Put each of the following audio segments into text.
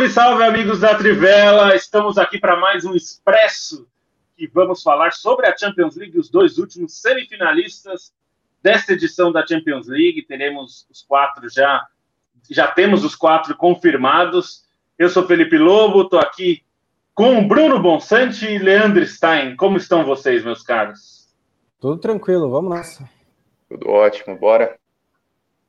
Salve, salve, amigos da Trivela! Estamos aqui para mais um Expresso e vamos falar sobre a Champions League, os dois últimos semifinalistas desta edição da Champions League. Teremos os quatro já, já temos os quatro confirmados. Eu sou Felipe Lobo, estou aqui com Bruno Bonsante e Leandro Stein. Como estão vocês, meus caros? Tudo tranquilo, vamos nessa. Tudo ótimo, bora.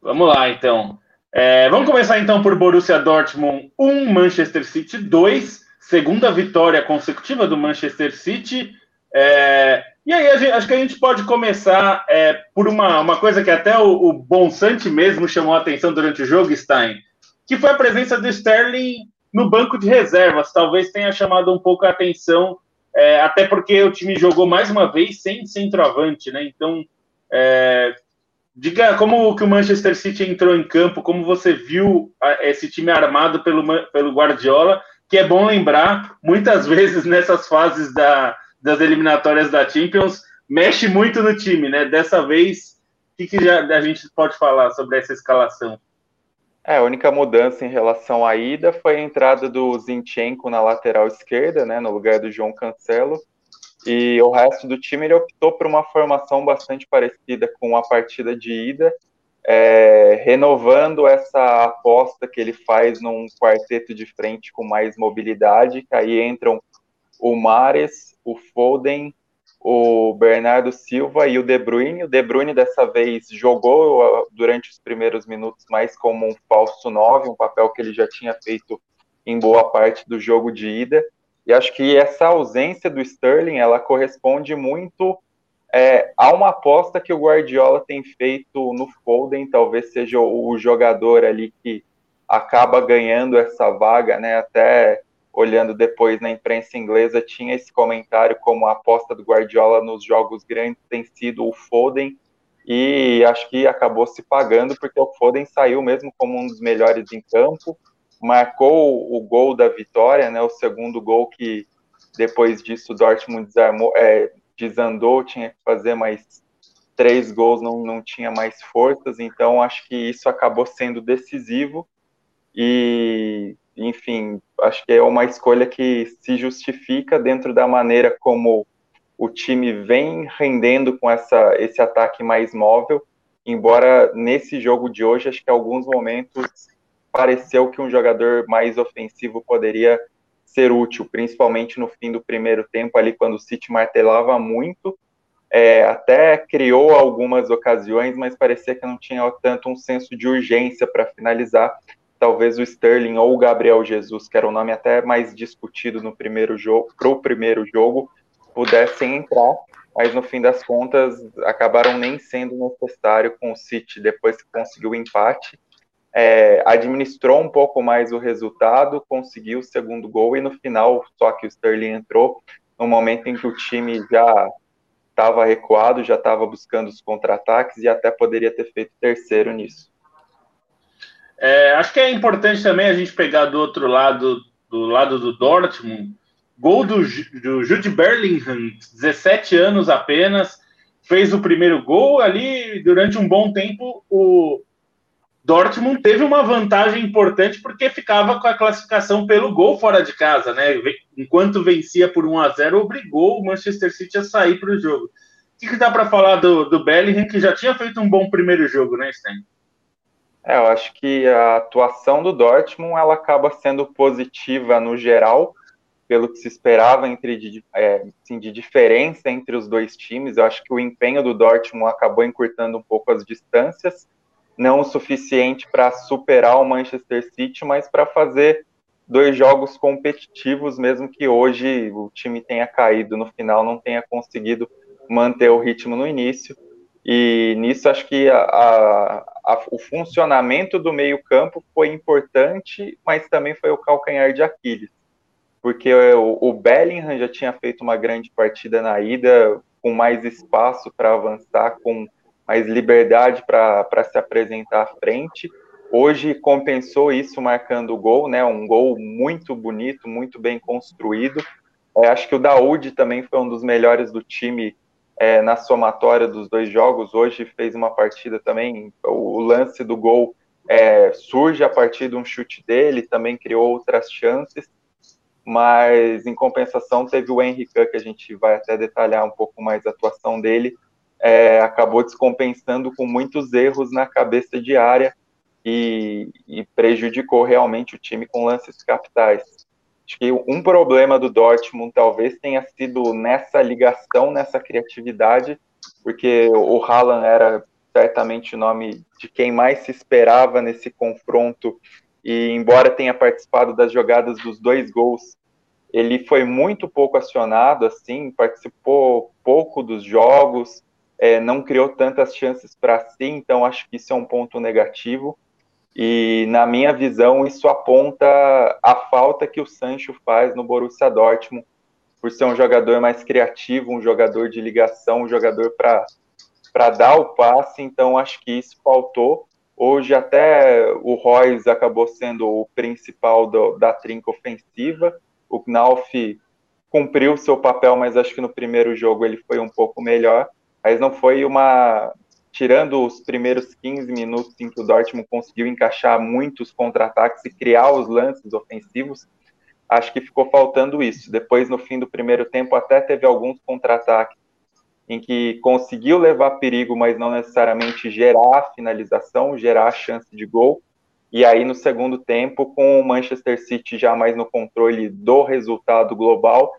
Vamos lá, então. É, vamos começar então por Borussia Dortmund 1, Manchester City 2, segunda vitória consecutiva do Manchester City. É, e aí gente, acho que a gente pode começar é, por uma, uma coisa que até o, o Bonsante mesmo chamou a atenção durante o jogo, Stein, que foi a presença do Sterling no banco de reservas. Talvez tenha chamado um pouco a atenção, é, até porque o time jogou mais uma vez sem centroavante, né? Então, é, Diga como que o Manchester City entrou em campo, como você viu esse time armado pelo, pelo Guardiola, que é bom lembrar, muitas vezes nessas fases da, das eliminatórias da Champions, mexe muito no time, né? Dessa vez, o que, que já, a gente pode falar sobre essa escalação? É, a única mudança em relação à ida foi a entrada do Zinchenko na lateral esquerda, né, no lugar do João Cancelo, e o resto do time ele optou por uma formação bastante parecida com a partida de ida, é, renovando essa aposta que ele faz num quarteto de frente com mais mobilidade, que aí entram o Mares, o Foden, o Bernardo Silva e o De Bruyne. O De Bruyne dessa vez jogou durante os primeiros minutos mais como um falso 9, um papel que ele já tinha feito em boa parte do jogo de ida. E acho que essa ausência do Sterling, ela corresponde muito é, a uma aposta que o Guardiola tem feito no Foden, talvez seja o, jogador ali que acaba ganhando essa vaga, né? Até olhando depois na imprensa inglesa, tinha esse comentário como a aposta do Guardiola nos jogos grandes tem sido o Foden, e acho que acabou se pagando porque o Foden saiu mesmo como um dos melhores em campo, marcou o gol da vitória, né, o segundo gol que depois disso o Dortmund desarmou, é, desandou, tinha que fazer mais três gols, não, não tinha mais forças, então acho que isso acabou sendo decisivo. E, enfim, acho que é uma escolha que se justifica dentro da maneira como o time vem rendendo com essa, esse ataque mais móvel, embora nesse jogo de hoje, acho que alguns momentos pareceu que um jogador mais ofensivo poderia ser útil, principalmente no fim do primeiro tempo, ali quando o City martelava muito, é, até criou algumas ocasiões, mas parecia que não tinha tanto um senso de urgência para finalizar. Talvez o Sterling ou o Gabriel Jesus, que era o nome até mais discutido no primeiro jogo, para o primeiro jogo, pudessem entrar, mas no fim das contas acabaram nem sendo necessário com o City depois que conseguiu o empate é, administrou um pouco mais o resultado, conseguiu o segundo gol e no final, só que o Sterling entrou no momento em que o time já estava recuado, já estava buscando os contra-ataques e até poderia ter feito terceiro nisso. É, acho que é importante também a gente pegar do outro lado, do lado do Dortmund, gol do, do Jude Bellingham, 17 anos apenas, fez o primeiro gol ali durante um bom tempo. O, Dortmund teve uma vantagem importante porque ficava com a classificação pelo gol fora de casa, né? Enquanto vencia por 1 a 0 obrigou o Manchester City a sair para o jogo. O que, que dá para falar do, do Bellingham, que já tinha feito um bom primeiro jogo, né, Stan? É, eu acho que a atuação do Dortmund ela acaba sendo positiva no geral, pelo que se esperava entre de, é, assim, de diferença entre os dois times. Eu acho que o empenho do Dortmund acabou encurtando um pouco as distâncias não o suficiente para superar o Manchester City, mas para fazer dois jogos competitivos, mesmo que hoje o time tenha caído no final, não tenha conseguido manter o ritmo no início. E nisso acho que a, a, a, o funcionamento do meio-campo foi importante, mas também foi o calcanhar de Aquiles. Porque o, o Bellingham já tinha feito uma grande partida na ida, com mais espaço para avançar, com mais liberdade para se apresentar à frente. Hoje compensou isso marcando o gol, né? Um gol muito bonito, muito bem construído. É, acho que o Daúde também foi um dos melhores do time é, na somatória dos dois jogos. Hoje fez uma partida também. O lance do gol é, surge a partir de um chute dele, também criou outras chances, mas em compensação teve o Henrique, que a gente vai até detalhar um pouco mais a atuação dele, é, acabou descompensando com muitos erros na cabeça de área e, e prejudicou realmente o time com lances capitais. Acho que um problema do Dortmund talvez tenha sido nessa ligação, nessa criatividade, porque o Haaland era certamente o nome de quem mais se esperava nesse confronto. E embora tenha participado das jogadas dos dois gols, ele foi muito pouco acionado, assim, participou pouco dos jogos, é, não criou tantas chances para si, então acho que isso é um ponto negativo. E na minha visão, isso aponta a falta que o Sancho faz no Borussia Dortmund, por ser um jogador mais criativo, um jogador de ligação, um jogador para dar o passe, então acho que isso faltou. Hoje até o Royce acabou sendo o principal do, da trinca ofensiva. O Knauf cumpriu seu papel, mas acho que no primeiro jogo ele foi um pouco melhor. Mas não foi uma. Tirando os primeiros 15 minutos em que o Dortmund conseguiu encaixar muitos contra-ataques e criar os lances ofensivos, acho que ficou faltando isso. Depois, no fim do primeiro tempo, até teve alguns contra-ataques em que conseguiu levar perigo, mas não necessariamente gerar a finalização, gerar a chance de gol. E aí, no segundo tempo, com o Manchester City já mais no controle do resultado global,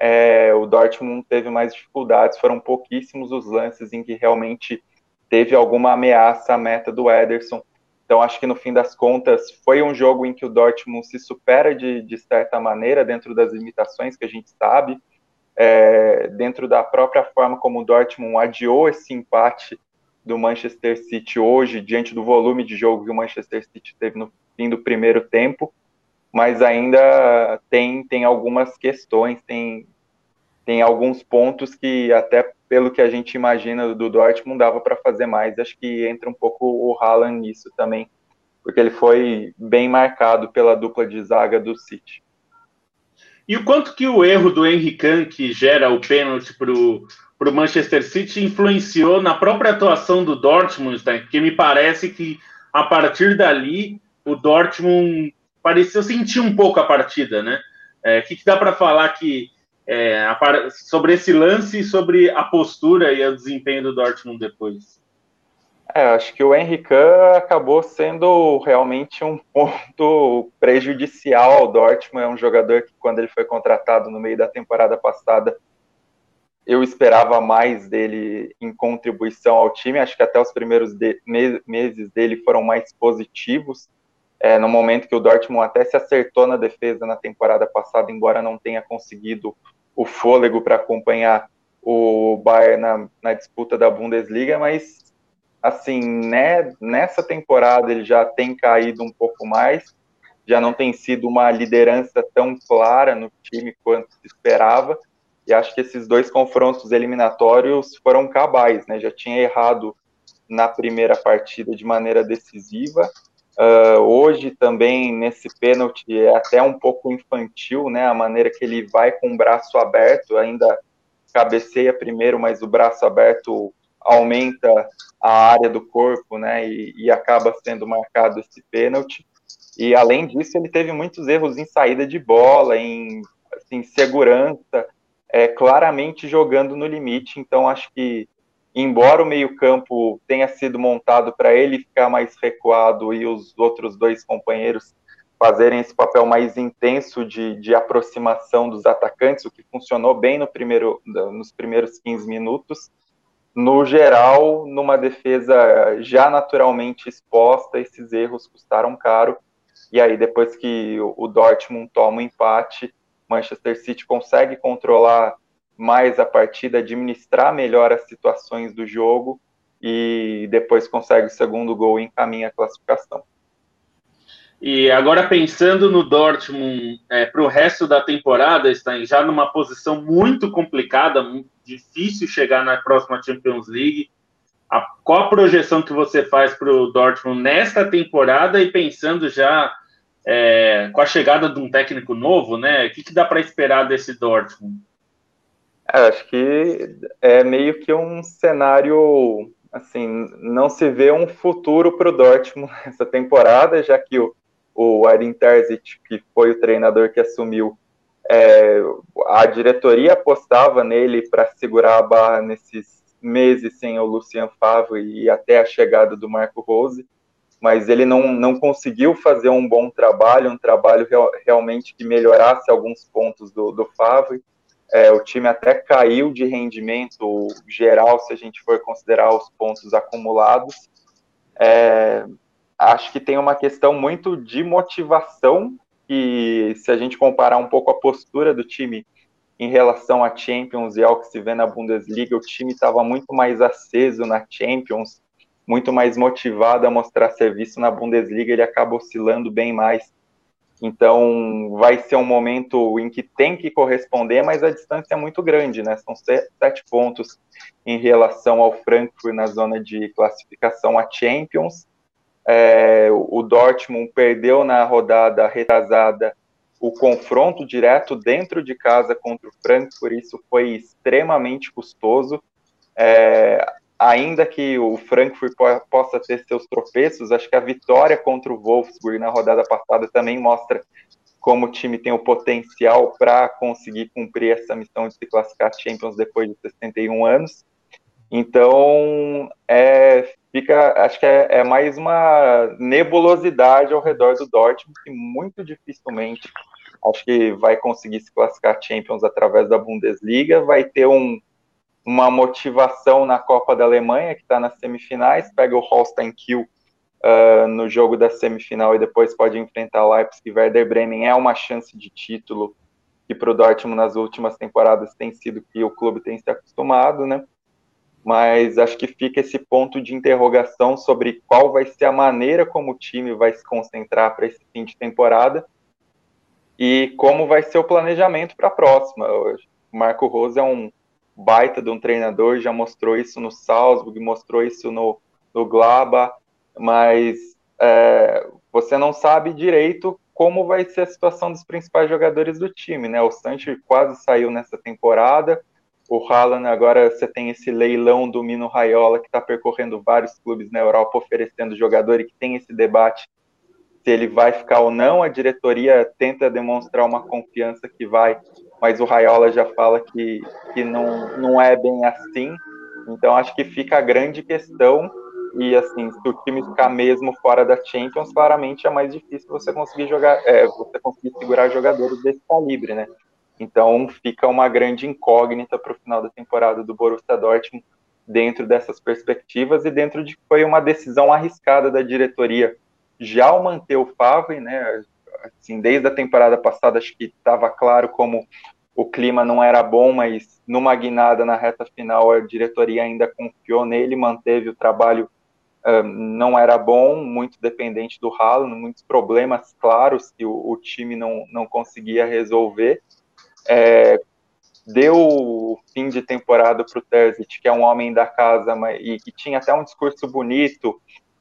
é, o Dortmund teve mais dificuldades. Foram pouquíssimos os lances em que realmente teve alguma ameaça à meta do Ederson. Então, acho que no fim das contas, foi um jogo em que o Dortmund se supera de, de certa maneira, dentro das limitações que a gente sabe é, dentro da própria forma como o Dortmund adiou esse empate do Manchester City hoje, diante do volume de jogo que o Manchester City teve no fim do primeiro tempo, mas ainda tem, tem algumas questões, tem, tem alguns pontos que até pelo que a gente imagina do Dortmund dava para fazer mais. Acho que entra um pouco o Haaland nisso também, porque ele foi bem marcado pela dupla de zaga do City. E o quanto que o erro do Henrique que gera o pênalti para o Manchester City influenciou na própria atuação do Dortmund, né? porque me parece que a partir dali o Dortmund pareceu sentir um pouco a partida, né? É, o que, que dá para falar que é, a, sobre esse lance e sobre a postura e o desempenho do Dortmund depois? É, acho que o Henrique acabou sendo realmente um ponto prejudicial ao Dortmund. É um jogador que, quando ele foi contratado no meio da temporada passada, eu esperava mais dele em contribuição ao time. Acho que até os primeiros de, me, meses dele foram mais positivos. É, no momento que o Dortmund até se acertou na defesa na temporada passada, embora não tenha conseguido o fôlego para acompanhar o Bayern na, na disputa da Bundesliga, mas assim, né, nessa temporada ele já tem caído um pouco mais, já não tem sido uma liderança tão clara no time quanto se esperava, e acho que esses dois confrontos eliminatórios foram cabais, né, já tinha errado na primeira partida de maneira decisiva, uh, hoje também nesse pênalti é até um pouco infantil, né, a maneira que ele vai com o braço aberto, ainda cabeceia primeiro, mas o braço aberto aumenta a área do corpo, né, e, e acaba sendo marcado esse pênalti. E além disso, ele teve muitos erros em saída de bola, em assim, segurança, é, claramente jogando no limite. Então, acho que, embora o meio-campo tenha sido montado para ele ficar mais recuado e os outros dois companheiros fazerem esse papel mais intenso de, de aproximação dos atacantes, o que funcionou bem no primeiro, nos primeiros 15 minutos, no geral, numa defesa já naturalmente exposta, esses erros custaram caro. E aí, depois que o Dortmund toma o um empate, Manchester City consegue controlar mais a partida, administrar melhor as situações do jogo e depois consegue o segundo gol e encaminha a classificação. E agora pensando no Dortmund é, para o resto da temporada, está já numa posição muito complicada, difícil chegar na próxima Champions League. A, qual a projeção que você faz para o Dortmund nesta temporada e pensando já é, com a chegada de um técnico novo, né? O que, que dá para esperar desse Dortmund? É, acho que é meio que um cenário assim, não se vê um futuro para o Dortmund essa temporada, já que o, o Edin Terzic, que foi o treinador que assumiu, é, a diretoria apostava nele para segurar a barra nesses meses sem o Lucian Favre e até a chegada do Marco Rose, mas ele não, não conseguiu fazer um bom trabalho, um trabalho real, realmente que melhorasse alguns pontos do, do Favre. É, o time até caiu de rendimento geral, se a gente for considerar os pontos acumulados. É, acho que tem uma questão muito de motivação, e se a gente comparar um pouco a postura do time em relação à Champions e ao que se vê na Bundesliga, o time estava muito mais aceso na Champions, muito mais motivado a mostrar serviço na Bundesliga, ele acaba oscilando bem mais. Então, vai ser um momento em que tem que corresponder, mas a distância é muito grande, né? São sete pontos em relação ao Frankfurt na zona de classificação a Champions. É, o Dortmund perdeu na rodada retrasada o confronto direto dentro de casa contra o Frankfurt, isso foi extremamente custoso. É, ainda que o Frankfurt possa ter seus tropeços, acho que a vitória contra o Wolfsburg na rodada passada também mostra como o time tem o potencial para conseguir cumprir essa missão de se classificar Champions depois de 61 anos. Então, é, fica, acho que é, é, mais uma nebulosidade ao redor do Dortmund que muito dificilmente acho que vai conseguir se classificar Champions através da Bundesliga, vai ter um, uma motivação na Copa da Alemanha, que está nas semifinais, pega o Holstein Kiel uh, no jogo da semifinal e depois pode enfrentar Leipzig e Werder Bremen, é uma chance de título que para o Dortmund nas últimas temporadas tem sido que o clube tem se acostumado, né? Mas acho que fica esse ponto de interrogação sobre qual vai ser a maneira como o time vai se concentrar para esse fim de temporada e como vai ser o planejamento para a próxima. O Marco Rose é um baita de um treinador, já mostrou isso no Salzburg, mostrou isso no, no Glaba, mas é, você não sabe direito como vai ser a situação dos principais jogadores do time, né? O Sancho quase saiu nessa temporada, o Haaland agora você tem esse leilão do Mino Raiola que está percorrendo vários clubes na Europa oferecendo jogador e que tem esse debate se ele vai ficar ou não. A diretoria tenta demonstrar uma confiança que vai, mas o Raiola já fala que, que não, não é bem assim. Então acho que fica a grande questão. E assim, se o time ficar mesmo fora da Champions, claramente é mais difícil você conseguir jogar, é, você conseguir segurar jogadores desse calibre, né? Então fica uma grande incógnita para o final da temporada do Borussia Dortmund dentro dessas perspectivas e dentro de que foi uma decisão arriscada da diretoria já ao manter o Favre, né? Assim, desde a temporada passada acho que estava claro como o clima não era bom, mas numa guinada na reta final a diretoria ainda confiou nele, manteve o trabalho um, não era bom, muito dependente do Haaland, muitos problemas claros que o, o time não, não conseguia resolver. É, deu o fim de temporada para o Terzic, que é um homem da casa e que tinha até um discurso bonito,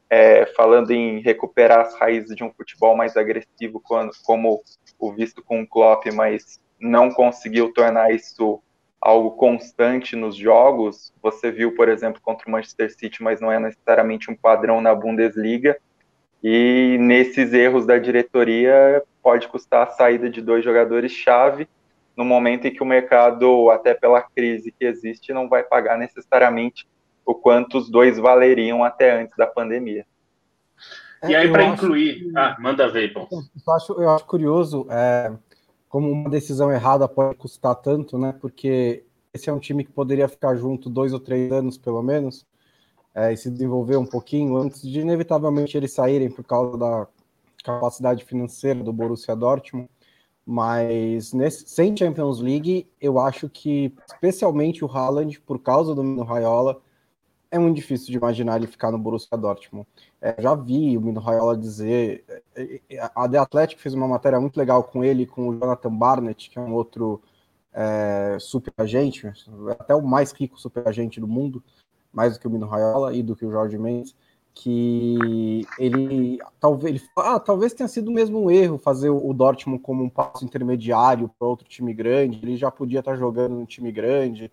é, falando em recuperar as raízes de um futebol mais agressivo, quando, como o visto com o Klopp, mas não conseguiu tornar isso algo constante nos jogos. Você viu, por exemplo, contra o Manchester City, mas não é necessariamente um padrão na Bundesliga. E nesses erros da diretoria pode custar a saída de dois jogadores-chave no momento em que o mercado, até pela crise que existe, não vai pagar necessariamente o quanto os dois valeriam até antes da pandemia. E aí, para incluir. Que... Ah, manda ver, bom. Eu acho, eu acho curioso é, como uma decisão errada pode custar tanto, né? Porque esse é um time que poderia ficar junto dois ou três anos, pelo menos, é, e se desenvolver um pouquinho antes de, inevitavelmente, eles saírem por causa da capacidade financeira do Borussia Dortmund. Mas nesse, sem Champions League, eu acho que, especialmente o Haaland, por causa do Mino Raiola, é muito difícil de imaginar ele ficar no Borussia Dortmund. É, já vi o Mino Raiola dizer. É, é, a The Athletic fez uma matéria muito legal com ele, com o Jonathan Barnett, que é um outro é, super agente, até o mais rico super agente do mundo, mais do que o Mino Raiola e do que o Jorge Mendes, que ele talvez ele, ah, talvez tenha sido mesmo um erro fazer o Dortmund como um passo intermediário para outro time grande. Ele já podia estar jogando no time grande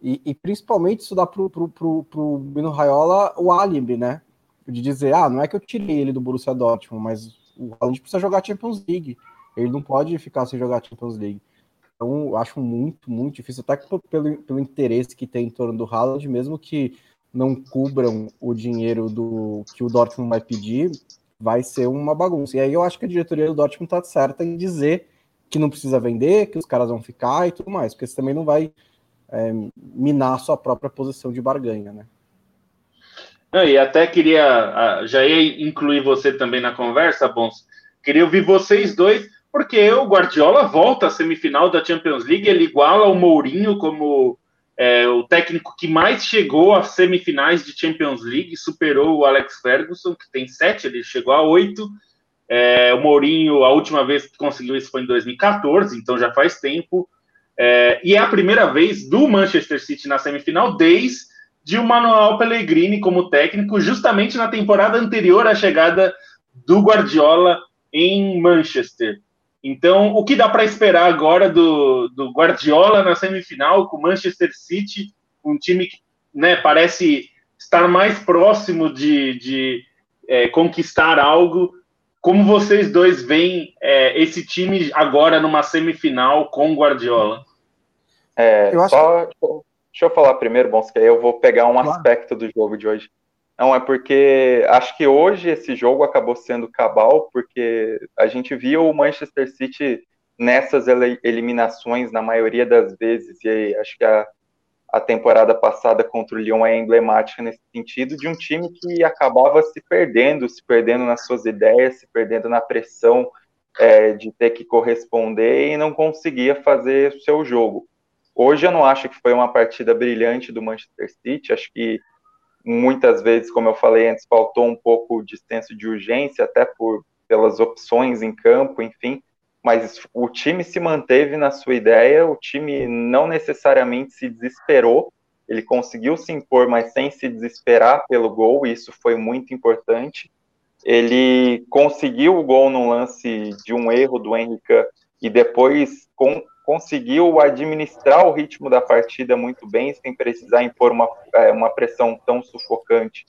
E, e principalmente isso dá pro, pro, pro, pro Bruno Raiola o álibi, né? De dizer, ah, não é que eu tirei ele do Borussia Dortmund, mas o Haaland precisa jogar Champions League. Ele não pode ficar sem jogar Champions League. Então, eu acho muito, muito difícil, até pelo, pelo interesse que tem em torno do Haaland, mesmo que não cubram o dinheiro do que o Dortmund vai pedir, vai ser uma bagunça. E aí eu acho que a diretoria do Dortmund está certa em dizer que não precisa vender, que os caras vão ficar e tudo mais, porque você também não vai é, minar sua própria posição de barganha, né? e até queria, já ia incluir você também na conversa, Bons. Queria ouvir vocês dois, porque o Guardiola volta à semifinal da Champions League, ele iguala o Mourinho como é, o técnico que mais chegou às semifinais de Champions League, superou o Alex Ferguson, que tem sete, ele chegou a oito. É, o Mourinho, a última vez que conseguiu isso foi em 2014, então já faz tempo. É, e é a primeira vez do Manchester City na semifinal desde o Manuel Pellegrini como técnico, justamente na temporada anterior à chegada do Guardiola em Manchester. Então, o que dá para esperar agora do, do Guardiola na semifinal com o Manchester City, um time que né, parece estar mais próximo de, de é, conquistar algo? Como vocês dois veem é, esse time agora numa semifinal com o Guardiola? É, eu só, acho... Deixa eu falar primeiro, bom, que aí eu vou pegar um claro. aspecto do jogo de hoje. Não, é porque acho que hoje esse jogo acabou sendo cabal, porque a gente viu o Manchester City nessas eliminações na maioria das vezes, e acho que a, a temporada passada contra o Lyon é emblemática nesse sentido, de um time que acabava se perdendo, se perdendo nas suas ideias, se perdendo na pressão é, de ter que corresponder e não conseguia fazer o seu jogo. Hoje eu não acho que foi uma partida brilhante do Manchester City, acho que muitas vezes, como eu falei antes, faltou um pouco de senso de urgência, até por pelas opções em campo, enfim, mas o time se manteve na sua ideia, o time não necessariamente se desesperou, ele conseguiu se impor, mas sem se desesperar pelo gol, e isso foi muito importante. Ele conseguiu o gol no lance de um erro do Henrique e depois com, conseguiu administrar o ritmo da partida muito bem, sem precisar impor uma, é, uma pressão tão sufocante,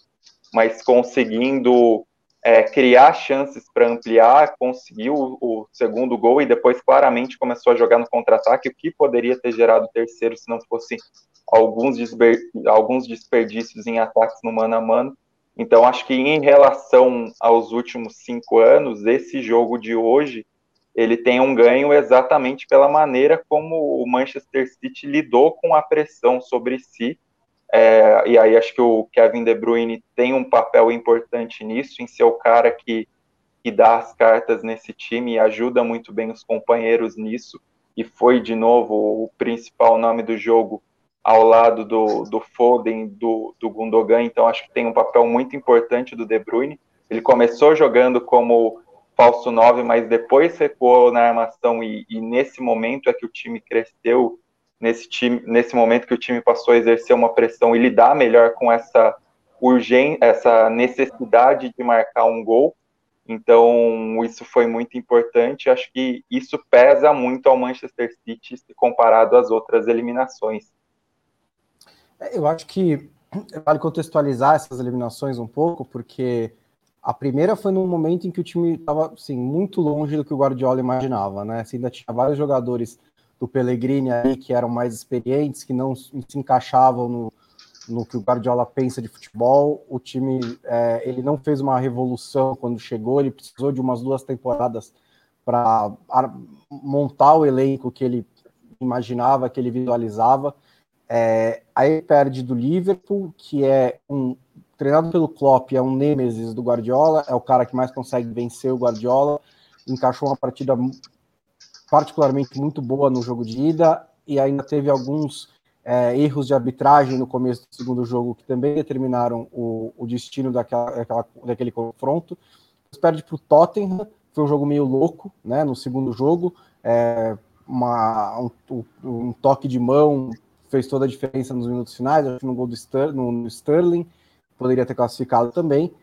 mas conseguindo é, criar chances para ampliar, conseguiu o, o, segundo gol e depois claramente começou a jogar no contra-ataque, o que poderia ter gerado o terceiro se não fosse alguns, alguns desperdícios em ataques no mano a mano. Então, acho que em relação aos últimos cinco anos, esse jogo de hoje ele tem um ganho exatamente pela maneira como o Manchester City lidou com a pressão sobre si. É, e aí acho que o Kevin De Bruyne tem um papel importante nisso, em ser o cara que, que dá as cartas nesse time e ajuda muito bem os companheiros nisso. E foi, de novo, o principal nome do jogo ao lado do, do Foden, do, do Gundogan. Então acho que tem um papel muito importante do De Bruyne. Ele começou jogando como falso 9, mas depois recuou na armação e, e, nesse momento é que o time cresceu, nesse, time, nesse momento que o time passou a exercer uma pressão e lidar melhor com essa urgência, essa necessidade de marcar um gol. Então, isso foi muito importante. Acho que isso pesa muito ao Manchester City se comparado às outras eliminações. É, eu acho que vale contextualizar essas eliminações um pouco, porque a primeira foi num momento em que o time estava assim, muito longe do que o Guardiola imaginava, né? Assim, ainda tinha vários jogadores do Pellegrini aí que eram mais experientes, que não se encaixavam no, no que o Guardiola pensa de futebol. O time é, ele não fez uma revolução quando chegou, ele precisou de umas duas temporadas para montar o elenco que ele imaginava, que ele visualizava. É, aí perde do Liverpool, que é um, treinado pelo Klopp, é um nêmesis do Guardiola, é o cara que mais consegue vencer o Guardiola, encaixou uma partida particularmente muito boa no jogo de ida e ainda teve alguns é, erros de arbitragem no começo do segundo jogo que também determinaram o, o destino daquela, daquela, daquele confronto. Perde para o Tottenham, foi um jogo meio louco, né? No segundo jogo, é, uma, um, um, toque de mão fez toda a diferença nos minutos finais, no gol do no, no Sterling poderia ter classificado também.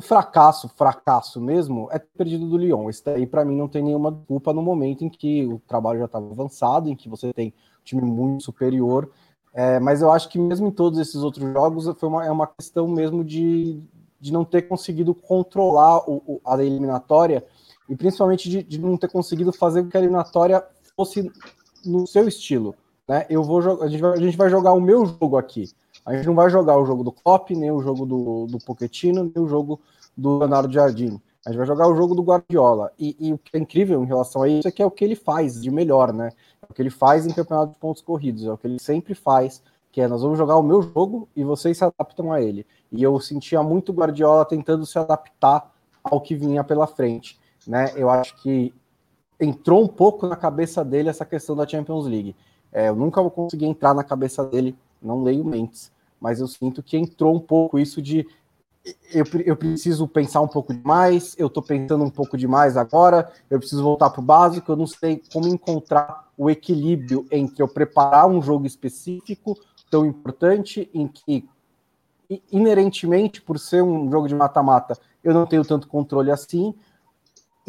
Fracasso, fracasso mesmo, é perdido do Lyon. Isso daí, para mim, não tem nenhuma culpa no momento em que o trabalho já estava avançado, em que você tem um time muito superior. É, mas eu acho que mesmo em todos esses outros jogos foi uma, é uma questão mesmo de, de não ter conseguido controlar o, o, a eliminatória e principalmente de, de, não ter conseguido fazer com que a eliminatória fosse no seu estilo. Né? Eu vou a gente, vai, a gente vai jogar o meu jogo aqui. A gente não vai jogar o jogo do Klopp, nem o jogo do, do Pochettino, nem o jogo do Leonardo Jardim. A gente vai jogar o jogo do Guardiola. E, e, o que é incrível em relação a isso é que é o que ele faz de melhor, né? É o que ele faz em campeonato de pontos corridos, é o que ele sempre faz, que é nós vamos jogar o meu jogo e vocês se adaptam a ele. E eu sentia muito Guardiola tentando se adaptar ao que vinha pela frente, né? Eu acho que entrou um pouco na cabeça dele essa questão da Champions League. É, eu nunca vou conseguir entrar na cabeça dele, não leio mentes, mas eu sinto que entrou um pouco isso de eu, eu preciso pensar um pouco demais, eu estou pensando um pouco demais agora, eu preciso voltar para o básico, eu não sei como encontrar o equilíbrio entre eu preparar um jogo específico tão importante em que inerentemente, por ser um jogo de mata-mata, eu não tenho tanto controle assim,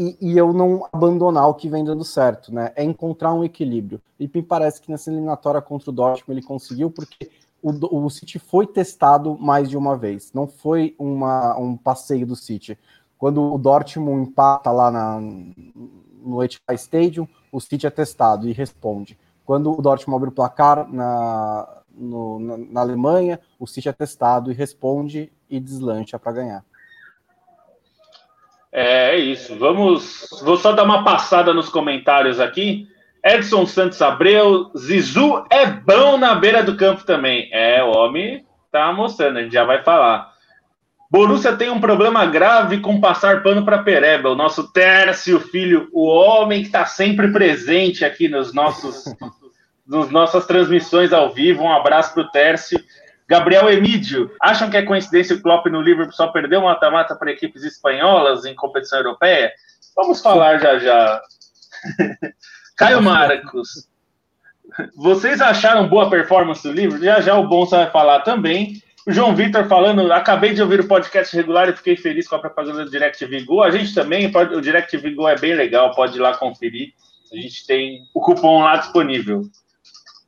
e, e, eu não abandonar o que vem dando certo, né? É encontrar um equilíbrio. E me parece que nessa eliminatória contra o Dortmund ele conseguiu, porque o, o City foi testado mais de uma vez. Não foi uma, um passeio do City. Quando o Dortmund empata lá na, no Etihad Stadium, o City é testado e responde. Quando o Dortmund abre o placar na, no, na, na, Alemanha, o City é testado e responde e deslancha para ganhar. É, é isso. Vamos. Vou só dar uma passada nos comentários aqui. Edson Santos Abreu, Zizu é bom na beira do campo também. É, o homem tá mostrando, a gente já vai falar. Borussia tem um problema grave com passar pano para Pereba, o nosso Tércio Filho, o homem que está sempre presente aqui nos nossos, nos nossas transmissões ao vivo. Um abraço para o Tércio. Gabriel Emídio, acham que é coincidência o Klopp no Liverpool só perdeu um mata-mata para equipes espanholas em competição europeia? Vamos falar já já. Caio Marcos, vocês acharam boa performance do livro? Já já o Bonsa vai falar também. O João Vitor falando, acabei de ouvir o podcast regular e fiquei feliz com a propaganda do Direct Vigo. A gente também, pode, o Direct Vigo é bem legal, pode ir lá conferir. A gente tem o cupom lá disponível.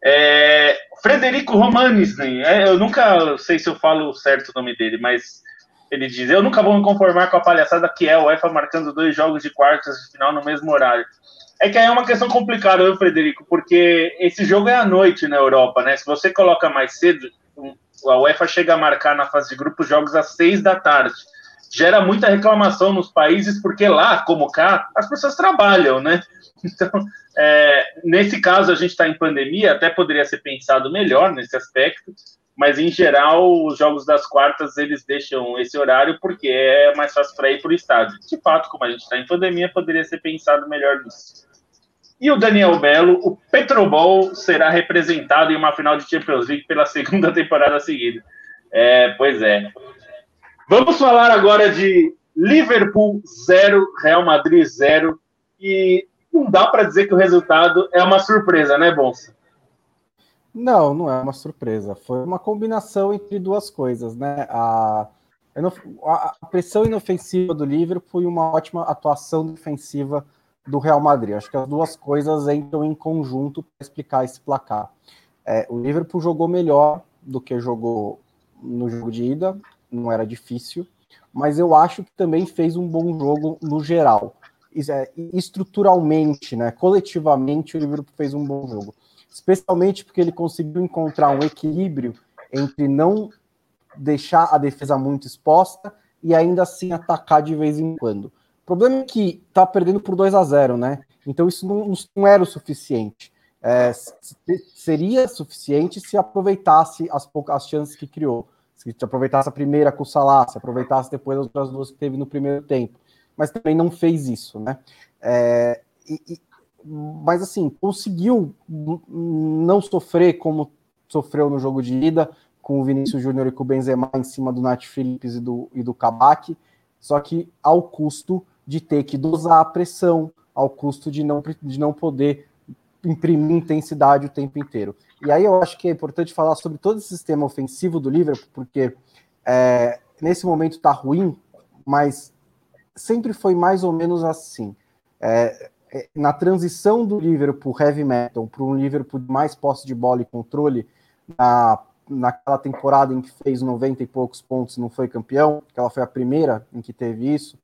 É, Frederico Romanes, né? eu nunca sei se eu falo certo o nome dele, mas ele diz: Eu nunca vou me conformar com a palhaçada que é o UEFA marcando dois jogos de quartas de final no mesmo horário. É que aí é uma questão complicada, viu, Frederico? Porque esse jogo é à noite na Europa, né? Se você coloca mais cedo, a UEFA chega a marcar na fase de grupos jogos às seis da tarde. Gera muita reclamação nos países, porque lá, como cá, as pessoas trabalham, né? Então, é, nesse caso, a gente está em pandemia, até poderia ser pensado melhor nesse aspecto, mas em geral, os jogos das quartas eles deixam esse horário porque é mais fácil para ir para o estádio. De fato, como a gente está em pandemia, poderia ser pensado melhor nisso. E o Daniel Belo, o Petrobol será representado em uma final de Champions League pela segunda temporada seguida. É, pois é. Vamos falar agora de Liverpool 0, Real Madrid 0. E não dá para dizer que o resultado é uma surpresa, né, Bonsa? Não, não é uma surpresa. Foi uma combinação entre duas coisas, né? A, a pressão inofensiva do Liverpool e uma ótima atuação defensiva do Real Madrid. Acho que as duas coisas entram em conjunto para explicar esse placar. É, o Liverpool jogou melhor do que jogou no jogo de ida, não era difícil, mas eu acho que também fez um bom jogo no geral. É, estruturalmente, né, coletivamente, o Liverpool fez um bom jogo. Especialmente porque ele conseguiu encontrar um equilíbrio entre não deixar a defesa muito exposta e ainda assim atacar de vez em quando. O problema é que tá perdendo por 2 a 0 né? Então isso não, não era o suficiente. É, seria suficiente se aproveitasse as poucas chances que criou. Se aproveitasse a primeira com o Salah, se aproveitasse depois as outras duas que teve no primeiro tempo. Mas também não fez isso, né? É, e, e, mas assim, conseguiu não sofrer como sofreu no jogo de ida, com o Vinícius Júnior e com o Benzema em cima do Nath Phillips e do, e do Kabak, só que ao custo de ter que dosar a pressão, ao custo de não, de não poder imprimir intensidade o tempo inteiro. E aí eu acho que é importante falar sobre todo esse sistema ofensivo do Liverpool, porque é, nesse momento está ruim, mas sempre foi mais ou menos assim. É, é na transição do Liverpool heavy metal para um Liverpool de mais posse de bola e controle, na, naquela temporada em que fez 90 e poucos pontos e não foi campeão, que ela foi a primeira em que teve isso,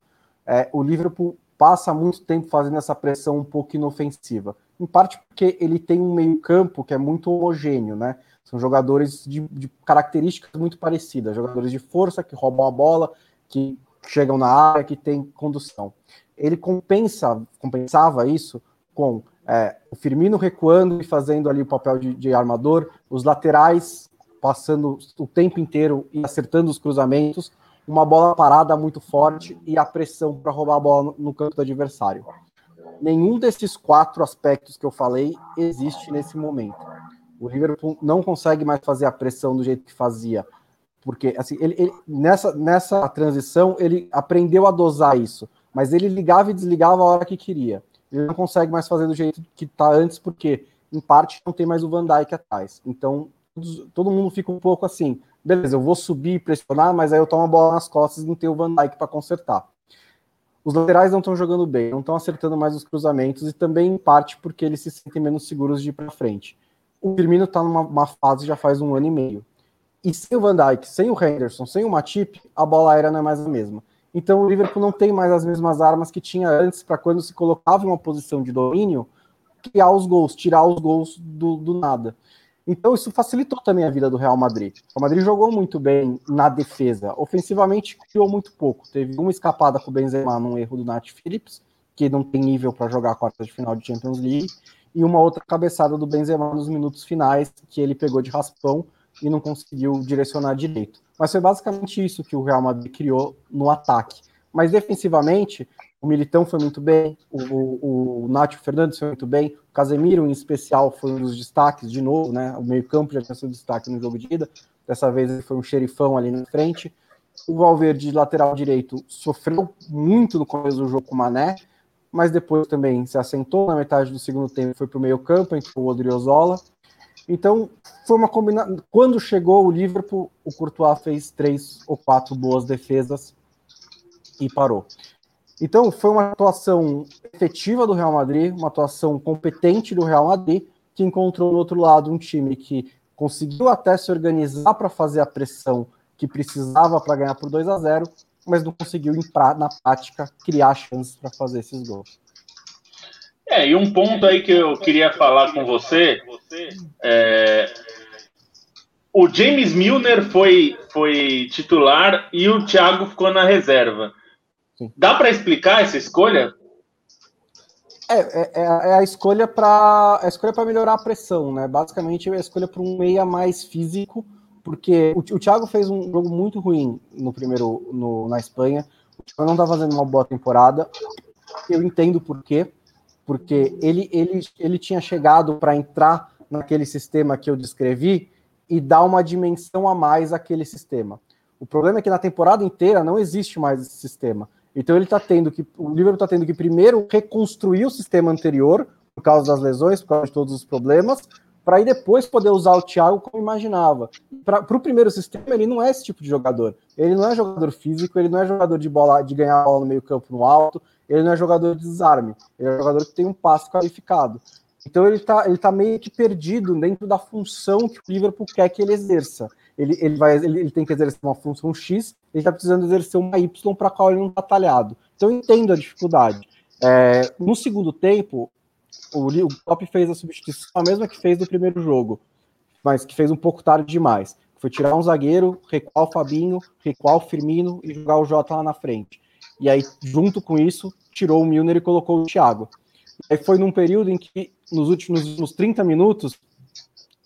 é, o Liverpool passa muito tempo fazendo essa pressão um pouco inofensiva. Em parte porque ele tem um meio-campo que é muito homogêneo, né? São jogadores de, de, características muito parecidas, jogadores de força que roubam a bola, que chegam na área, que tem condução. Ele compensa, compensava isso com é, o Firmino recuando e fazendo ali o papel de, de armador, os laterais passando o tempo inteiro e acertando os cruzamentos, uma bola parada muito forte e a pressão para roubar a bola no, no campo do adversário. Nenhum desses quatro aspectos que eu falei existe nesse momento. O Liverpool não consegue mais fazer a pressão do jeito que fazia, porque assim, ele, ele, nessa, nessa transição ele aprendeu a dosar isso, mas ele ligava e desligava a hora que queria. Ele não consegue mais fazer do jeito que está antes, porque em parte não tem mais o Van Dijk atrás. Então todo mundo fica um pouco assim, beleza, eu vou subir e pressionar, mas aí eu tomo a bola nas costas e não tenho o Van Dijk para consertar. Os laterais não estão jogando bem, não estão acertando mais os cruzamentos e também em parte porque eles se sentem menos seguros de ir para frente. O Firmino está numa fase já faz um ano e meio. E sem o Van Dijk, sem o Henderson, sem o Matip, a bola aérea não é mais a mesma. Então o Liverpool não tem mais as mesmas armas que tinha antes para quando se colocava em uma posição de domínio, criar os gols, tirar os gols do, do nada. Então isso facilitou também a vida do Real Madrid. O Madrid jogou muito bem na defesa. Ofensivamente criou muito pouco. Teve uma escapada com o Benzema num erro do Nat Phillips, que não tem nível para jogar a quarta de final de Champions League, e uma outra cabeçada do Benzema nos minutos finais, que ele pegou de raspão e não conseguiu direcionar direito. Mas foi basicamente isso que o Real Madrid criou no ataque. Mas defensivamente, o Militão foi muito bem, o, o, o Fernandes foi muito bem, o Casemiro, em especial, foi um dos destaques, de novo, né? O meio-campo já tinha sido destaque no jogo de ida, dessa vez ele foi um xerifão ali na frente. O Valverde, de lateral direito, sofreu muito no começo do jogo com o Mané, mas depois também se assentou na metade do segundo tempo, foi para o meio-campo, entrou o Odriozola. Então, foi uma combinação. Quando chegou o Liverpool, o Courtois fez três ou quatro boas defesas e parou. Então, foi uma atuação efetiva do Real Madrid, uma atuação competente do Real Madrid, que encontrou no outro lado um time que conseguiu até se organizar para fazer a pressão que precisava para ganhar por 2 a 0 mas não conseguiu, na prática, criar chances para fazer esses gols. É, e um ponto aí que eu queria falar com você é, o James Milner foi, foi titular e o Thiago ficou na reserva. Dá para explicar essa escolha? É, é, é, é a escolha para a escolha para melhorar a pressão, né? Basicamente é a escolha para um meia mais físico, porque o, o Thiago fez um jogo muito ruim no primeiro no, na Espanha. O Thiago não está fazendo uma boa temporada. Eu entendo por quê, porque ele ele, ele tinha chegado para entrar naquele sistema que eu descrevi e dar uma dimensão a mais àquele sistema. O problema é que na temporada inteira não existe mais esse sistema. Então ele está tendo que, o Liverpool está tendo que primeiro reconstruir o sistema anterior por causa das lesões, por causa de todos os problemas, para aí depois poder usar o Thiago como imaginava. Para o primeiro sistema, ele não é esse tipo de jogador. Ele não é jogador físico, ele não é jogador de bola, de ganhar bola no meio campo no alto, ele não é jogador de desarme, ele é jogador que tem um passe qualificado. Então ele está ele tá meio que perdido dentro da função que o Liverpool quer que ele exerça ele, ele, vai, ele, ele tem que exercer uma função X, ele está precisando exercer uma Y para qual ele não está talhado. Então eu entendo a dificuldade. É, no segundo tempo, o, o Klopp fez a substituição, a mesma que fez no primeiro jogo, mas que fez um pouco tarde demais. Foi tirar um zagueiro, recuar o Fabinho, recuar o Firmino e jogar o Jota lá na frente. E aí, junto com isso, tirou o Milner e colocou o Thiago. Aí foi num período em que, nos últimos nos 30 minutos,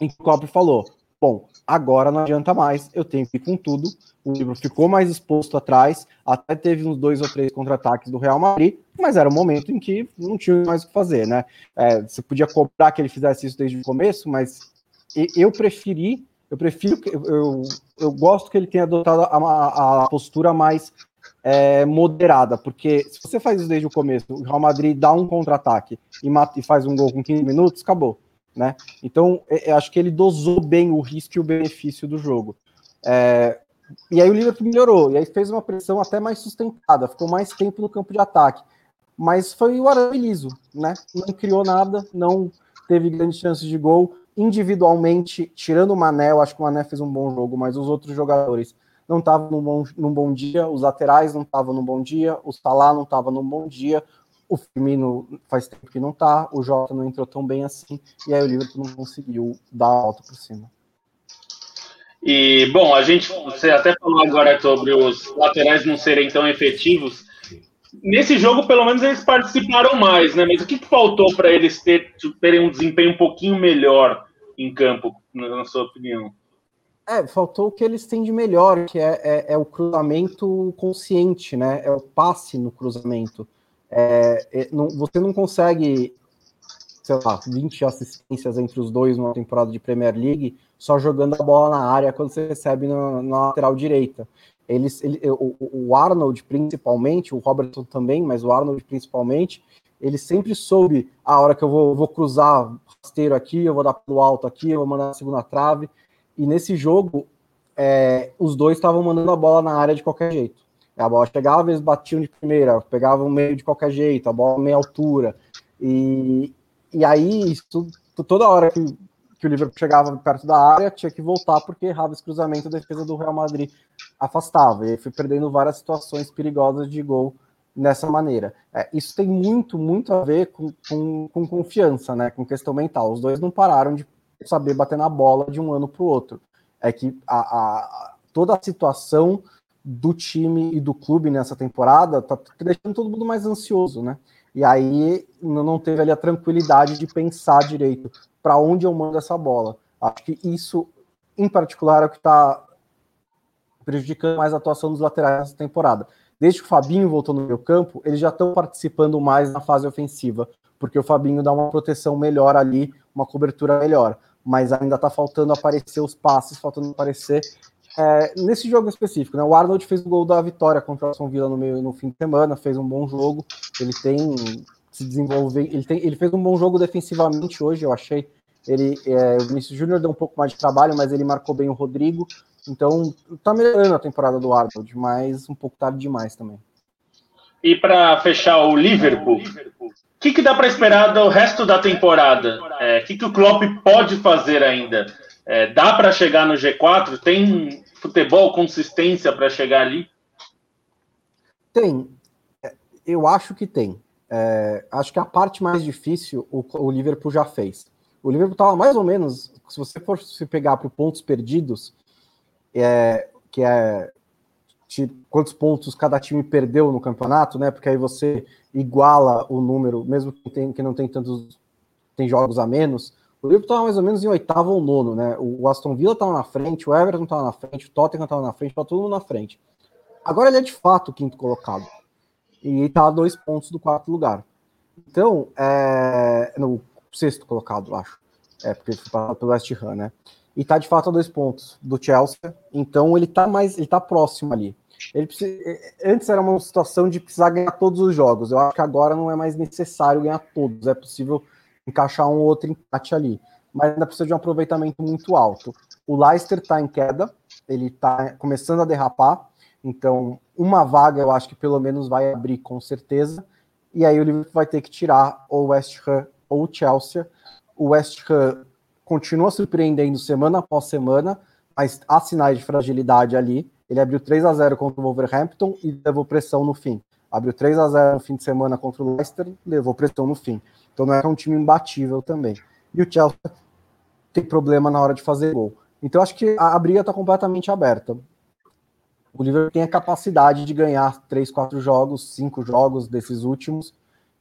em que o Klopp falou: Bom, agora não adianta mais, eu tenho que ir com tudo. O livro ficou mais exposto atrás, até teve uns dois ou três contra-ataques do Real Madrid, mas era um momento em que não tinha mais o que fazer, né? É, você podia cobrar que ele fizesse isso desde o começo, mas eu preferi, eu prefiro, eu, eu gosto que ele tenha adotado a, a postura mais é, moderada, porque se você faz isso desde o começo, o Real Madrid dá um contra-ataque e, e faz um gol com 15 minutos, acabou né? Então, eu é, é, acho que ele dosou bem o risco e o benefício do jogo. É, e aí o Liverpool melhorou, e aí fez uma pressão até mais sustentada, ficou mais tempo no campo de ataque. Mas foi o arame liso, né? Não criou nada, não teve grandes chances de gol. individualmente, tirando o Mané, eu acho que o Mané fez um bom jogo, mas os outros jogadores não estavam num bom, num bom dia, os laterais não estavam num bom dia, o Salah não estava num bom dia, o Firmino faz tempo que não tá, o Jota não entrou tão bem assim, e aí o Liverpool não conseguiu dar a volta por cima. E, bom, a gente, você até falou agora sobre os laterais não serem tão efetivos. Nesse jogo, pelo menos, eles participaram mais, né? Mas o que, que faltou para eles ter, terem um desempenho um pouquinho melhor em campo, na sua opinião? É, faltou o que eles têm de melhor, que é, é, é o cruzamento consciente, né? É o passe no cruzamento. É, é, não, você não consegue, sei lá, 20 assistências entre os dois numa temporada de Premier League só jogando a bola na área quando você recebe na, na lateral direita. Eles, ele, o, o, Arnold, principalmente, o Robertson também, mas o Arnold principalmente, ele sempre soube a hora que eu vou, vou cruzar rasteiro aqui, eu vou dar pelo alto aqui, eu vou mandar na segunda trave. E nesse jogo, é, os dois estavam mandando a bola na área de qualquer jeito. A bola chegava, eles batiam de primeira, pegavam meio de qualquer jeito, a bola meia altura. E, e aí, isso, toda hora que, que o Liverpool chegava perto da área, tinha que voltar porque errava esse cruzamento, a defesa do Real Madrid afastava. E foi perdendo várias situações perigosas de gol dessa maneira. É, isso tem muito, muito a ver com, com, com, confiança, né? Com questão mental. Os dois não pararam de saber bater na bola de um ano para o outro. É que a, a, toda a situação do time e do clube nessa temporada tá deixando todo mundo mais ansioso, né? E aí não teve ali a tranquilidade de pensar direito para onde eu mando essa bola. Acho que isso, em particular, é o que está prejudicando mais a atuação dos laterais nessa temporada. Desde que o Fabinho voltou no meu campo, eles já estão participando mais na fase ofensiva, porque o Fabinho dá uma proteção melhor ali, uma cobertura melhor. Mas ainda está faltando aparecer os passes, faltando aparecer é, nesse jogo específico, né, o Arnold fez o gol da vitória contra o Aston Villa no, meio, no fim de semana, fez um bom jogo. Ele tem se desenvolver, ele, tem, ele fez um bom jogo defensivamente hoje, eu achei. Ele, é, o Vinícius Júnior deu um pouco mais de trabalho, mas ele marcou bem o Rodrigo. Então, tá melhorando a temporada do Arnold, mas um pouco tarde demais também. E para fechar o Liverpool, que, que dá para esperar do resto da temporada? O é, que, que o Klopp pode fazer ainda? É, dá para chegar no G4? Tem futebol, consistência para chegar ali? Tem. É, eu acho que tem. É, acho que a parte mais difícil o, o Liverpool já fez. O Liverpool estava mais ou menos, se você for se pegar para pontos perdidos, é, que é quantos pontos cada time perdeu no campeonato, né? Porque aí você iguala o número, mesmo que, tem, que não tem tantos tem jogos a menos, o Liverpool estava mais ou menos em oitavo ou nono, né? O Aston Villa estava na frente, o Everton estava na frente, o Tottenham estava na frente, estava todo mundo na frente. Agora ele é de fato o quinto colocado. E está a dois pontos do quarto lugar. Então, é, no sexto colocado, acho. É, porque foi pelo West Ham, né? E está de fato a dois pontos do Chelsea. Então ele está mais, ele tá próximo ali. Ele precisa, antes era uma situação de precisar ganhar todos os jogos. Eu acho que agora não é mais necessário ganhar todos. É possível encaixar um outro empate ali. Mas ainda precisa de um aproveitamento muito alto. O Leicester está em queda, ele está começando a derrapar, então uma vaga eu acho que pelo menos vai abrir com certeza. E aí o Liverpool vai ter que tirar ou o West Ham ou o Chelsea. O West Ham continua surpreendendo semana após semana, mas há sinais de fragilidade ali. Ele abriu 3 a 0 contra o Wolverhampton e levou pressão no fim. Abriu 3 a 0 no fim de semana contra o Leicester, levou pressão no fim. Então não é um time imbatível também. E o Chelsea tem problema na hora de fazer gol. Então acho que a, briga está completamente aberta. O Liverpool tem a capacidade de ganhar três, quatro jogos, cinco jogos desses últimos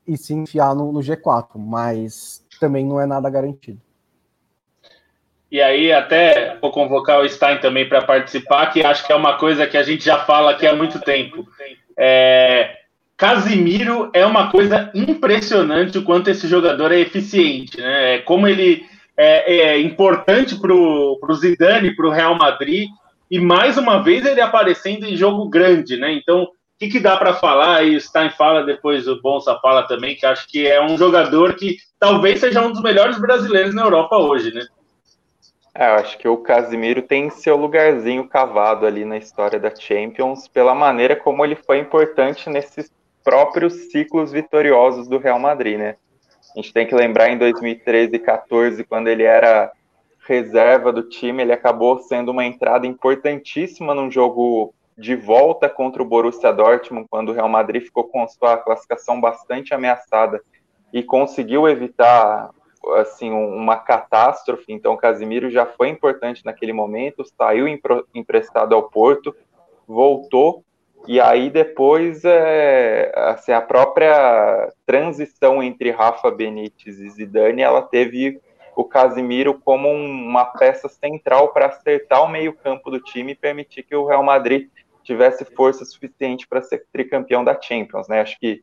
e se enfiar no, no G4, mas também não é nada garantido. E aí, até vou convocar o Stein também para participar, que acho que é uma coisa que a gente já fala aqui há muito tempo. É, Casimiro é uma coisa impressionante o quanto esse jogador é eficiente, né? É como ele é, é importante para o Zidane, para o Real Madrid, e mais uma vez ele aparecendo em jogo grande, né? Então, o que, que dá para falar? E o Stein fala, depois o Bonsa fala também, que acho que é um jogador que talvez seja um dos melhores brasileiros na Europa hoje, né? É, eu acho que o Casimiro tem seu lugarzinho cavado ali na história da Champions, pela maneira como ele foi importante nesses próprios ciclos vitoriosos do Real Madrid, né? A gente tem que lembrar em 2013 e 14, quando ele era reserva do time, ele acabou sendo uma entrada importantíssima num jogo de volta contra o Borussia Dortmund, quando o Real Madrid ficou com sua classificação bastante ameaçada e conseguiu evitar assim uma catástrofe. Então, Casimiro já foi importante naquele momento, saiu emprestado ao Porto, voltou e aí depois é, assim, a própria transição entre Rafa Benítez e Zidane, ela teve o Casimiro como uma peça central para acertar o meio-campo do time e permitir que o Real Madrid tivesse força suficiente para ser tricampeão da Champions, né? Acho que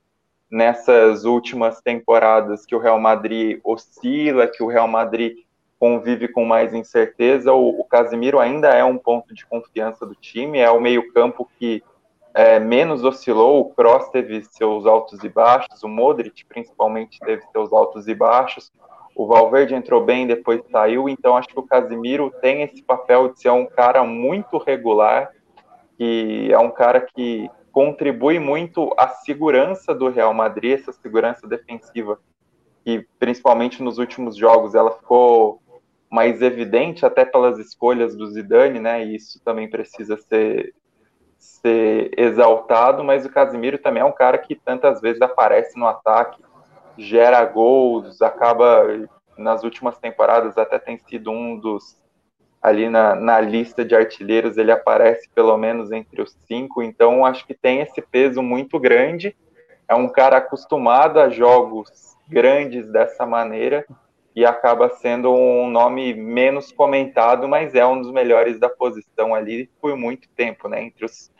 nessas últimas temporadas que o Real Madrid oscila, que o Real Madrid convive com mais incerteza, o, o Casimiro ainda é um ponto de confiança do time, é o meio-campo que é, menos oscilou, o Kroos teve seus altos e baixos, o Modric principalmente teve seus altos e baixos, o Valverde entrou bem, depois saiu, então acho que o Casimiro tem esse papel de ser um cara muito regular, que é um cara que contribui muito à segurança do Real Madrid, essa segurança defensiva, que principalmente nos últimos jogos ela ficou mais evidente até pelas escolhas do Zidane, né? E isso também precisa ser ser exaltado, mas o Casimiro também é um cara que tantas vezes aparece no ataque, gera gols, acaba nas últimas temporadas até tem sido um dos ali na, na lista de artilheiros ele aparece pelo menos entre os cinco, então acho que tem esse peso muito grande. É um cara acostumado a jogos grandes dessa maneira e acaba sendo um nome menos comentado, mas é um dos melhores da posição ali por muito tempo, né? Entre os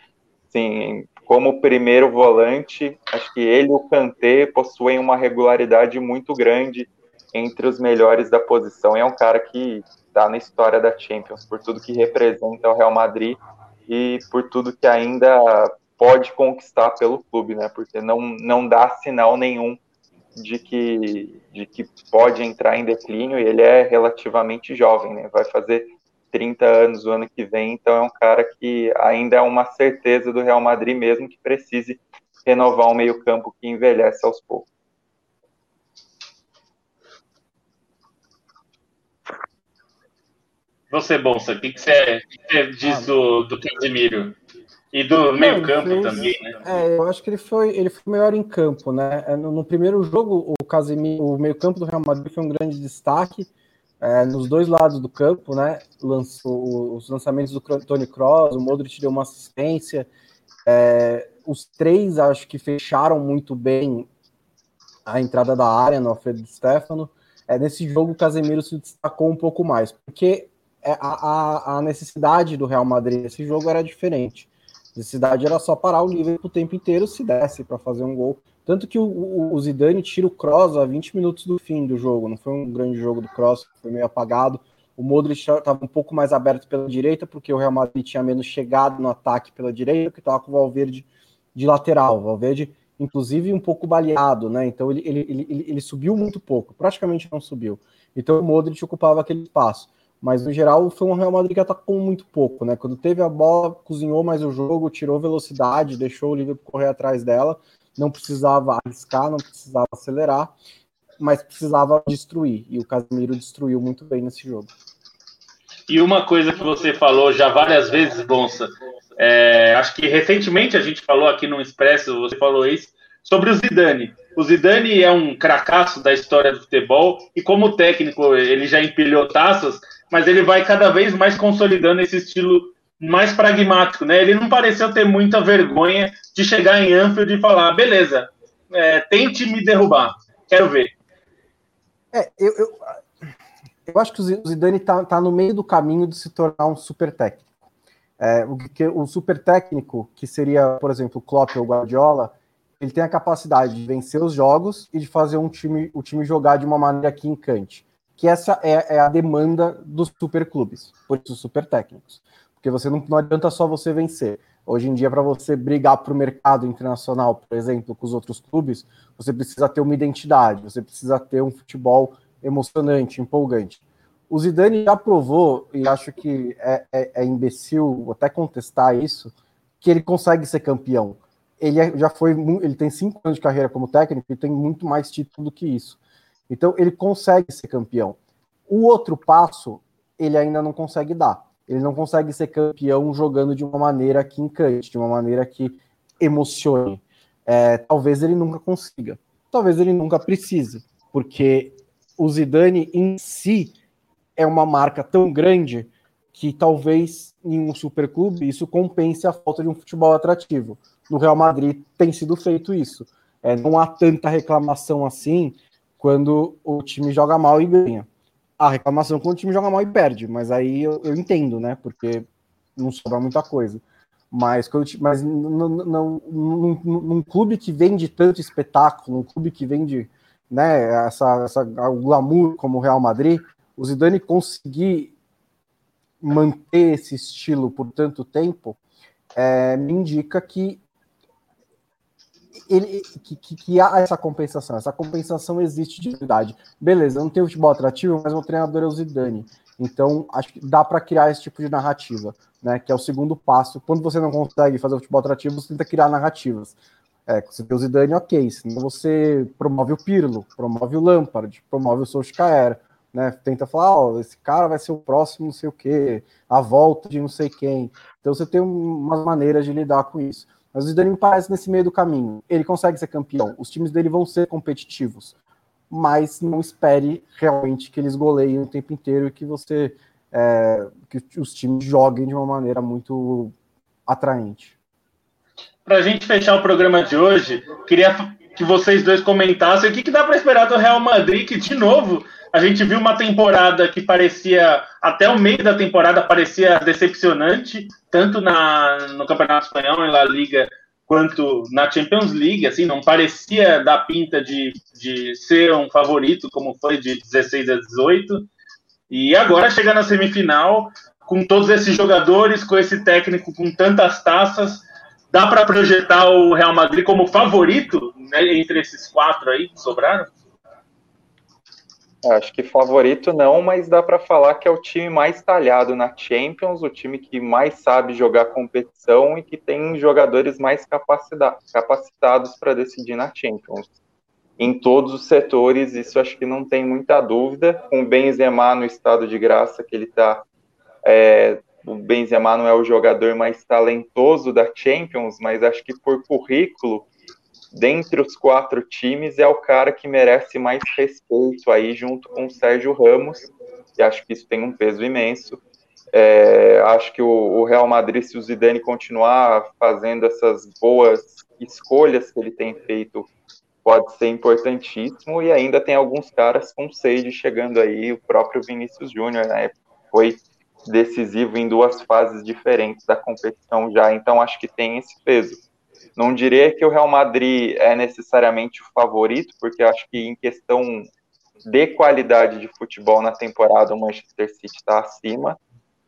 Sim, como primeiro volante, acho que ele e o Kanté possuem uma regularidade muito grande entre os melhores da posição. É um cara que está na história da Champions, por tudo que representa o Real Madrid e por tudo que ainda pode conquistar pelo clube, né? Porque não, não dá sinal nenhum de que, de que pode entrar em declínio e ele é relativamente jovem, né? Vai fazer 30 anos o ano que vem, então é um cara que ainda é uma certeza do Real Madrid, mesmo que precise renovar um meio-campo que envelhece aos poucos. Você, Bolsa, o que, que, você, que você diz ah, do, do Casemiro? E do meio-campo também, né? É, eu acho que ele foi, ele foi melhor em campo, né? É, no, no primeiro jogo, o Casemiro, o meio-campo do Real Madrid foi um grande destaque é, nos dois lados do campo, né? Lançou os lançamentos do Tony Cross, o Modric deu uma assistência. É, os três acho que fecharam muito bem a entrada da área no Alfredo Stefano. É, nesse jogo o Casemiro se destacou um pouco mais, porque é, a, a, necessidade do Real Madrid nesse jogo era diferente. A necessidade era só parar o Liverpool o tempo inteiro se desse para fazer um gol. Tanto que o, o, Zidane tira o Cross a 20 minutos do fim do jogo. Não foi um grande jogo do Cross, foi meio apagado. O Modric estava um pouco mais aberto pela direita, porque o Real Madrid tinha menos chegado no ataque pela direita, que estava com o Valverde de lateral. O Valverde, inclusive, um pouco baleado, né? Então ele, ele, ele, ele subiu muito pouco, praticamente não subiu. Então o Modric ocupava aquele espaço. Mas no geral foi um Real Madrid que atacou muito pouco, né? Quando teve a bola, cozinhou mais o jogo, tirou velocidade, deixou o Liverpool correr atrás dela não precisava arriscar, não precisava acelerar, mas precisava destruir. E o Casemiro destruiu muito bem nesse jogo. E uma coisa que você falou já várias vezes, Bonsa, é, acho que recentemente a gente falou aqui no Expresso, você falou isso, sobre o Zidane. O Zidane é um cracaço da história do futebol e como técnico ele já empilhou taças, mas ele vai cada vez mais consolidando esse estilo mais pragmático, né? Ele não pareceu ter muita vergonha de chegar em Anfield e falar, beleza, é, tente me derrubar, quero ver. É, eu, eu, eu acho que o Zidane está tá no meio do caminho de se tornar um super técnico. É, o, que, o super técnico, que seria, por exemplo, o Klopp ou o Guardiola, ele tem a capacidade de vencer os jogos e de fazer um time, o time jogar de uma maneira que encante. Que essa é, é a demanda dos superclubes, por isso super técnicos. Porque você não, não adianta só você vencer. Hoje em dia, para você brigar para o mercado internacional, por exemplo, com os outros clubes, você precisa ter uma identidade, você precisa ter um futebol emocionante, empolgante. O Zidane já provou, e acho que é, é, é imbecil até contestar isso, que ele consegue ser campeão. Ele é, já foi, ele tem cinco anos de carreira como técnico e tem muito mais título do que isso. Então ele consegue ser campeão. O outro passo ele ainda não consegue dar. Ele não consegue ser campeão jogando de uma maneira que encante, de uma maneira que emocione. É, talvez ele nunca consiga. Talvez ele nunca precise, porque o Zidane em si é uma marca tão grande que talvez em um superclube isso compense a falta de um futebol atrativo. No Real Madrid tem sido feito isso. É, não há tanta reclamação assim quando o time joga mal e ganha. Há reclamação quando o time joga mal e perde, mas aí eu, eu entendo, né? Porque não sobra muita coisa. Mas, quando, mas num, num clube que vende tanto espetáculo, um clube que vende né, essa, essa, o glamour como o Real Madrid, o Zidane conseguir manter esse estilo por tanto tempo é, me indica que ele, que, que, que, há essa compensação. Essa compensação existe de verdade. Beleza, não tem futebol atrativo, mas o treinador é o Zidane. Então, acho que dá para criar esse tipo de narrativa, né? Que é o segundo passo. Quando você não consegue fazer futebol atrativo, você tenta criar narrativas. É, você tem o Zidane, ok. Senão você promove o Pirlo, promove o Lampard, promove o Solskjaer, né? Tenta falar, ó, oh, esse cara vai ser o próximo, não sei o quê, a volta de não sei quem. Então você tem umas maneiras de lidar com isso. Mas o me parece nesse meio do caminho. Ele consegue ser campeão. Os times dele vão ser competitivos. Mas não espere realmente que eles goleiem o tempo inteiro e que você é, que os times joguem de uma maneira muito atraente. Para a gente fechar o programa de hoje, queria que vocês dois comentassem o que, que dá para esperar do Real Madrid, que de novo a gente viu uma temporada que parecia, até o meio da temporada, parecia decepcionante, tanto na, no Campeonato Espanhol, La Liga, quanto na Champions League, assim, não parecia dar pinta de, de ser um favorito, como foi de 16 a 18. E agora chega na semifinal, com todos esses jogadores, com esse técnico com tantas taças, dá para projetar o Real Madrid como favorito né, entre esses quatro aí que sobraram? Acho que favorito não, mas dá para falar que é o time mais talhado na Champions, o time que mais sabe jogar competição e que tem jogadores mais capacitados para decidir na Champions. Em todos os setores, isso acho que não tem muita dúvida. Com o Benzema no estado de graça que ele está, é, o Benzema não é o jogador mais talentoso da Champions, mas acho que por currículo dentre os quatro times, é o cara que merece mais respeito aí, junto com o Sérgio Ramos, e acho que isso tem um peso imenso. É, acho que o, o, Real Madrid, se o Zidane continuar fazendo essas boas escolhas que ele tem feito, pode ser importantíssimo. E ainda tem alguns caras com sede chegando aí, o próprio Vinícius Júnior, né? Foi decisivo em duas fases diferentes da competição já, então acho que tem esse peso. Não diria que o Real Madrid é necessariamente o favorito, porque acho que em questão de qualidade de futebol na temporada o Manchester City está acima.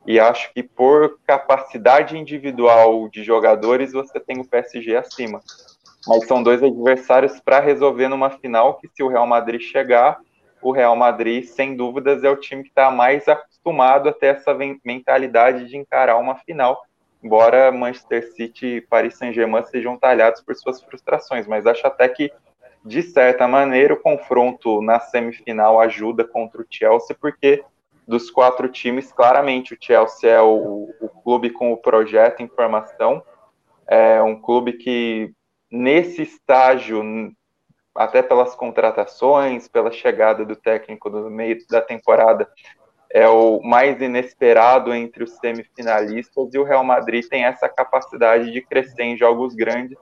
E acho que por capacidade individual de jogadores você tem o PSG acima. Mas são dois adversários para resolver numa final que se o Real Madrid chegar, o Real Madrid, sem dúvidas, é o time que está mais acostumado a ter essa mentalidade de encarar uma final embora Manchester City e Paris Saint-Germain sejam talhados por suas frustrações, mas acho até que, de certa maneira, o confronto na semifinal ajuda contra o Chelsea, porque dos quatro times, claramente o Chelsea é o, o clube com o projeto em formação, é um clube que, nesse estágio, até pelas contratações, pela chegada do técnico no meio da temporada, é o mais inesperado entre os semifinalistas e o Real Madrid tem essa capacidade de crescer em jogos grandes.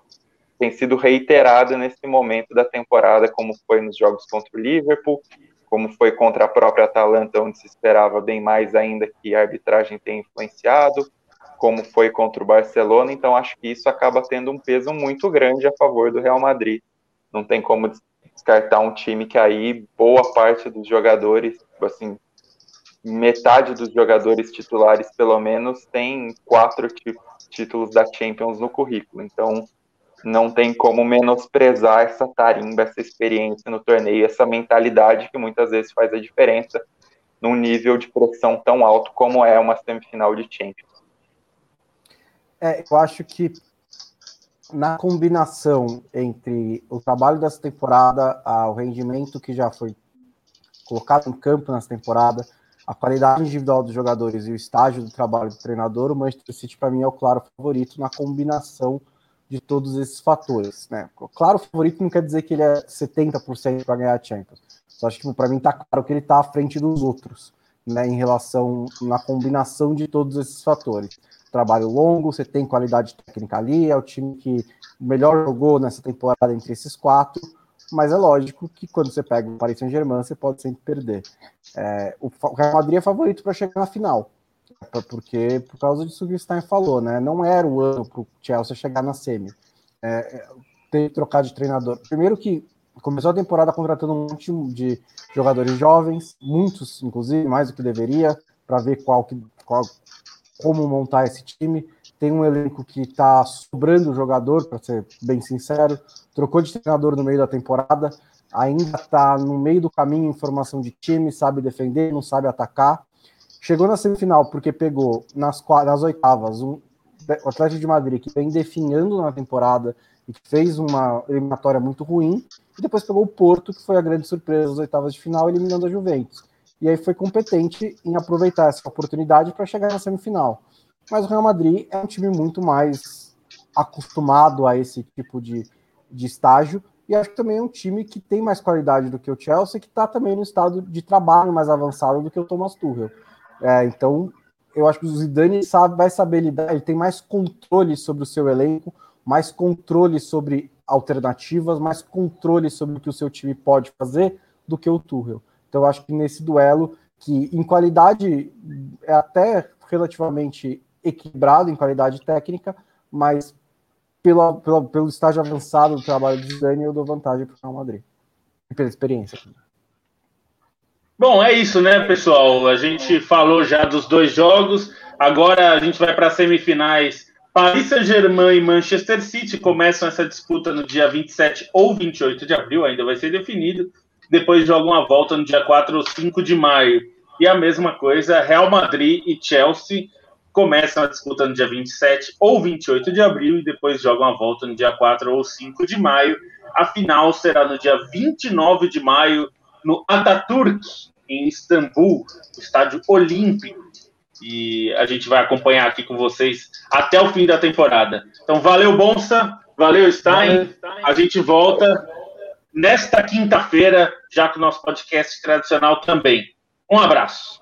Tem sido reiterado nesse momento da temporada, como foi nos jogos contra o Liverpool, como foi contra a própria Atalanta, onde se esperava bem mais ainda que a arbitragem tenha influenciado, como foi contra o Barcelona. Então, acho que isso acaba tendo um peso muito grande a favor do Real Madrid. Não tem como descartar um time que aí boa parte dos jogadores, assim, metade dos jogadores titulares, pelo menos, tem quatro títulos da Champions no currículo. Então, não tem como menosprezar essa tarimba, essa experiência no torneio, essa mentalidade que muitas vezes faz a diferença num nível de pressão tão alto como é uma semifinal de Champions. É, eu acho que na combinação entre o trabalho dessa temporada, o rendimento que já foi colocado em campo nessa temporada, a qualidade individual dos jogadores e o estágio do trabalho do treinador, o Manchester City, para mim, é o claro favorito na combinação de todos esses fatores. Né? Claro, o favorito não quer dizer que ele é 70% para ganhar a Champions. Só acho que para mim está claro que ele está à frente dos outros, né, em relação na combinação de todos esses fatores. Trabalho longo, você tem qualidade técnica ali, é o time que melhor jogou nessa temporada entre esses quatro, mas é lógico que quando você pega o Paris Saint-Germain, você pode sempre perder. É, o Real Madrid é favorito para chegar na final porque por causa disso que o Stein falou, né? Não era o ano para o Chelsea chegar na semi. É, é, ter trocar de treinador. Primeiro que começou a temporada contratando um monte de jogadores jovens, muitos, inclusive, mais do que deveria, para ver qual que, qual, como montar esse time. Tem um elenco que está sobrando jogador, para ser bem sincero. Trocou de treinador no meio da temporada, ainda está no meio do caminho em formação de time, sabe defender, não sabe atacar. Chegou na semifinal porque pegou nas, nas oitavas um, o Atlético de Madrid que vem definhando na temporada e que fez uma eliminatória muito ruim, e depois pegou o Porto, que foi a grande surpresa das oitavas de final, eliminando a Juventus. E aí foi competente em aproveitar essa oportunidade para chegar na semifinal. Mas o Real Madrid é um time muito mais acostumado a esse tipo de, de estágio, e acho que também é um time que tem mais qualidade do que o Chelsea, que está também no estado de trabalho mais avançado do que o Thomas Tuchel. É, então, eu acho que o Zidane sabe, vai saber lidar, ele tem mais controle sobre o seu elenco, mais controle sobre alternativas, mais controle sobre o que o seu time pode fazer do que o Tuchel. Então, eu acho que nesse duelo, que em qualidade é até relativamente equilibrado, em qualidade técnica, mas pela, pelo estágio avançado do trabalho do Zidane, eu dou vantagem para o Real Madrid. E pela experiência. Bom, é isso, né, pessoal? A gente falou já dos dois jogos. Agora a gente vai para as semifinais. Paris Saint-Germain e Manchester City começam essa disputa no dia 27 ou 28 de abril, ainda vai ser definido. Depois jogam a volta no dia 4 ou 5 de maio. E a mesma coisa, Real Madrid e Chelsea começam a disputa no dia 27 ou 28 de abril e depois jogam a volta no dia 4 ou 5 de maio. A final será no dia 29 de maio no Ataturk, em Istambul, estádio olímpico. E a gente vai acompanhar aqui com vocês até o fim da temporada. Então, valeu, Bonsa, valeu, Stein. A gente volta nesta quinta-feira, já com o nosso podcast tradicional também. Um abraço.